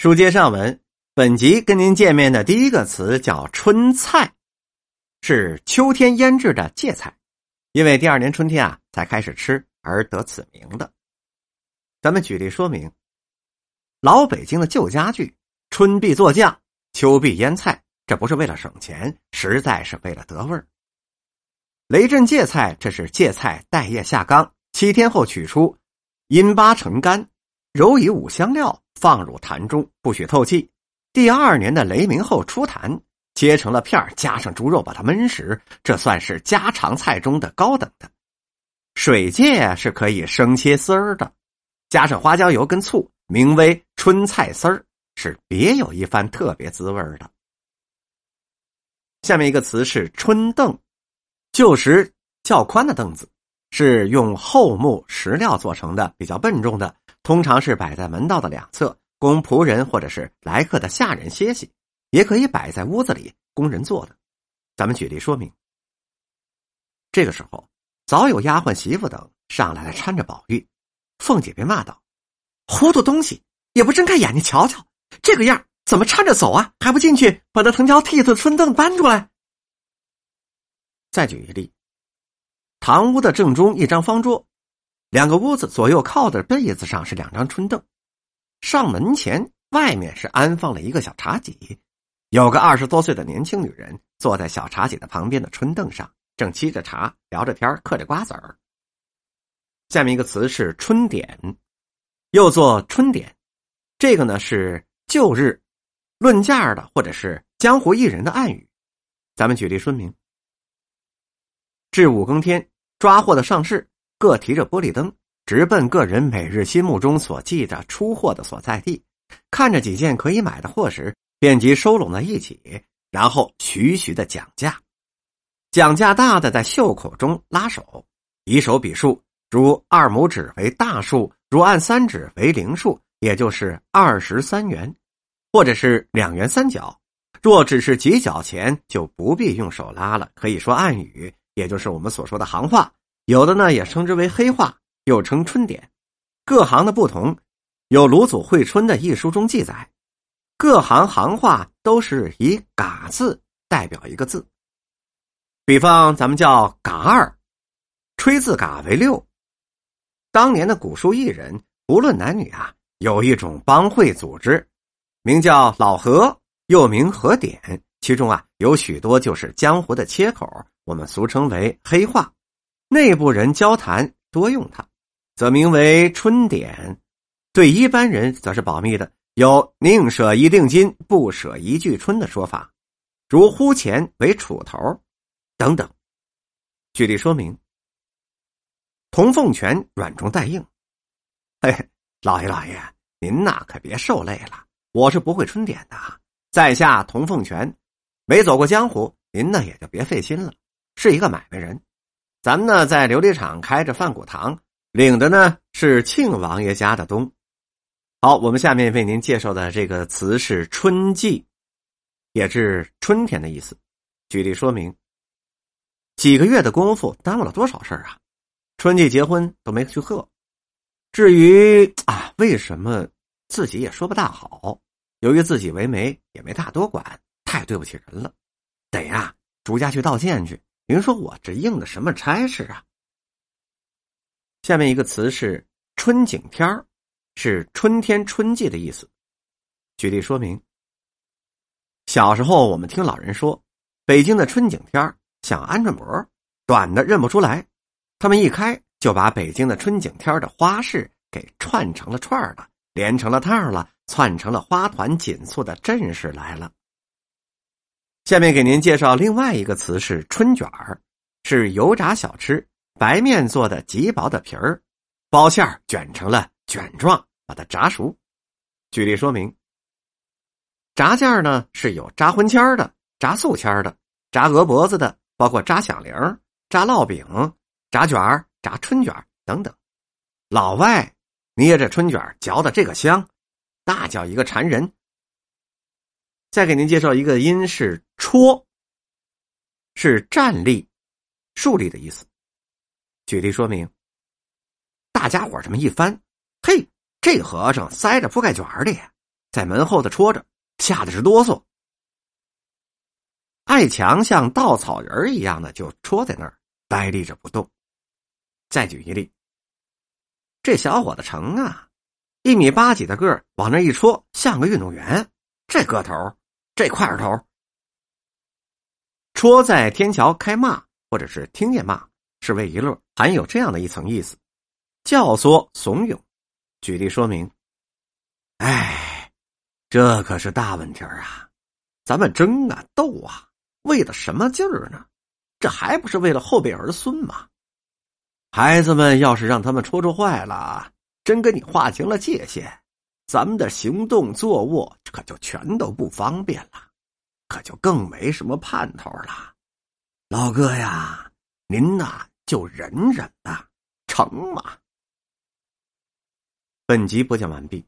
书接上文，本集跟您见面的第一个词叫春菜，是秋天腌制的芥菜，因为第二年春天啊才开始吃而得此名的。咱们举例说明，老北京的旧家具，春必做酱，秋必腌菜，这不是为了省钱，实在是为了得味儿。雷震芥菜，这是芥菜带叶下缸，七天后取出，阴巴成干，揉以五香料。放入坛中，不许透气。第二年的雷鸣后出坛，切成了片加上猪肉把它焖食，这算是家常菜中的高等的。水芥是可以生切丝儿的，加上花椒油跟醋，名为春菜丝儿，是别有一番特别滋味的。下面一个词是春凳，旧时较宽的凳子，是用厚木石料做成的，比较笨重的。通常是摆在门道的两侧，供仆人或者是来客的下人歇息；也可以摆在屋子里供人坐的。咱们举例说明。这个时候，早有丫鬟、媳妇等上来了，搀着宝玉。凤姐便骂道：“糊涂东西，也不睁开眼睛瞧瞧，这个样怎么搀着走啊？还不进去把那藤条屉子、春凳搬出来？”再举一例，堂屋的正中一张方桌。两个屋子左右靠的被子上是两张春凳，上门前外面是安放了一个小茶几，有个二十多岁的年轻女人坐在小茶几的旁边的春凳上，正沏着茶聊着天嗑着瓜子儿。下面一个词是春点，又做春点，这个呢是旧日论价的或者是江湖艺人的暗语，咱们举例说明。至五更天，抓获的上市。各提着玻璃灯，直奔个人每日心目中所记着出货的所在地，看着几件可以买的货时，便即收拢在一起，然后徐徐的讲价。讲价大的在袖口中拉手，以手比数，如二拇指为大数，如按三指为零数，也就是二十三元，或者是两元三角。若只是几角钱，就不必用手拉了，可以说暗语，也就是我们所说的行话。有的呢也称之为黑话，又称春点，各行的不同。有鲁祖会春的一书中记载，各行行话都是以“嘎”字代表一个字。比方咱们叫“嘎二”，吹字“嘎”为六。当年的古书艺人，不论男女啊，有一种帮会组织，名叫老何，又名何点，其中啊有许多就是江湖的切口，我们俗称为黑话。内部人交谈多用它，则名为春典；对一般人则是保密的，有宁舍一锭金，不舍一句春的说法，如呼钱为杵头等等。举例说明：童凤拳软中带硬。嘿，老爷老爷，您呐可别受累了，我是不会春典的，在下童凤拳，没走过江湖，您呢也就别费心了，是一个买卖人。咱们呢，在琉璃厂开着饭骨堂，领的呢是庆王爷家的东。好，我们下面为您介绍的这个词是“春季”，也是春天的意思。举例说明：几个月的功夫耽误了多少事啊？春季结婚都没去贺。至于啊，为什么自己也说不大好？由于自己为媒，也没大多管，太对不起人了，得呀，逐家去道歉去。您说我这应的什么差事啊？下面一个词是“春景天”，是春天春季的意思。举例说明：小时候我们听老人说，北京的春景天儿像鹌鹑膜，短的认不出来。他们一开就把北京的春景天的花市给串成了串了，连成了套了，串成了花团锦簇的阵势来了。下面给您介绍另外一个词是春卷儿，是油炸小吃，白面做的极薄的皮儿，包馅儿卷成了卷状，把它炸熟。举例说明：炸件呢是有炸荤签的、炸素签的、炸鹅脖子的，包括炸响铃、炸烙饼、炸卷儿、炸春卷等等。老外捏着春卷嚼的这个香，那叫一个馋人。再给您介绍一个音是“戳”，是站立、竖立的意思。举例说明：大家伙这么一翻，嘿，这和尚塞着铺盖卷里，在门后头戳着，吓得直哆嗦。爱强像稻草人一样的就戳在那儿，呆立着不动。再举一例，这小伙子成啊，一米八几的个儿，往那一戳，像个运动员。这个头，这块头，戳在天桥开骂，或者是听见骂，是为一乐，含有这样的一层意思：教唆、怂恿。举例说明。哎，这可是大问题啊！咱们争啊，斗啊！为了什么劲儿呢？这还不是为了后辈儿孙吗？孩子们要是让他们戳戳坏了，真跟你划清了界限，咱们的行动坐卧可就全都不方便了，可就更没什么盼头了。老哥呀，您呐就忍忍呐，成吗？本集播讲完毕。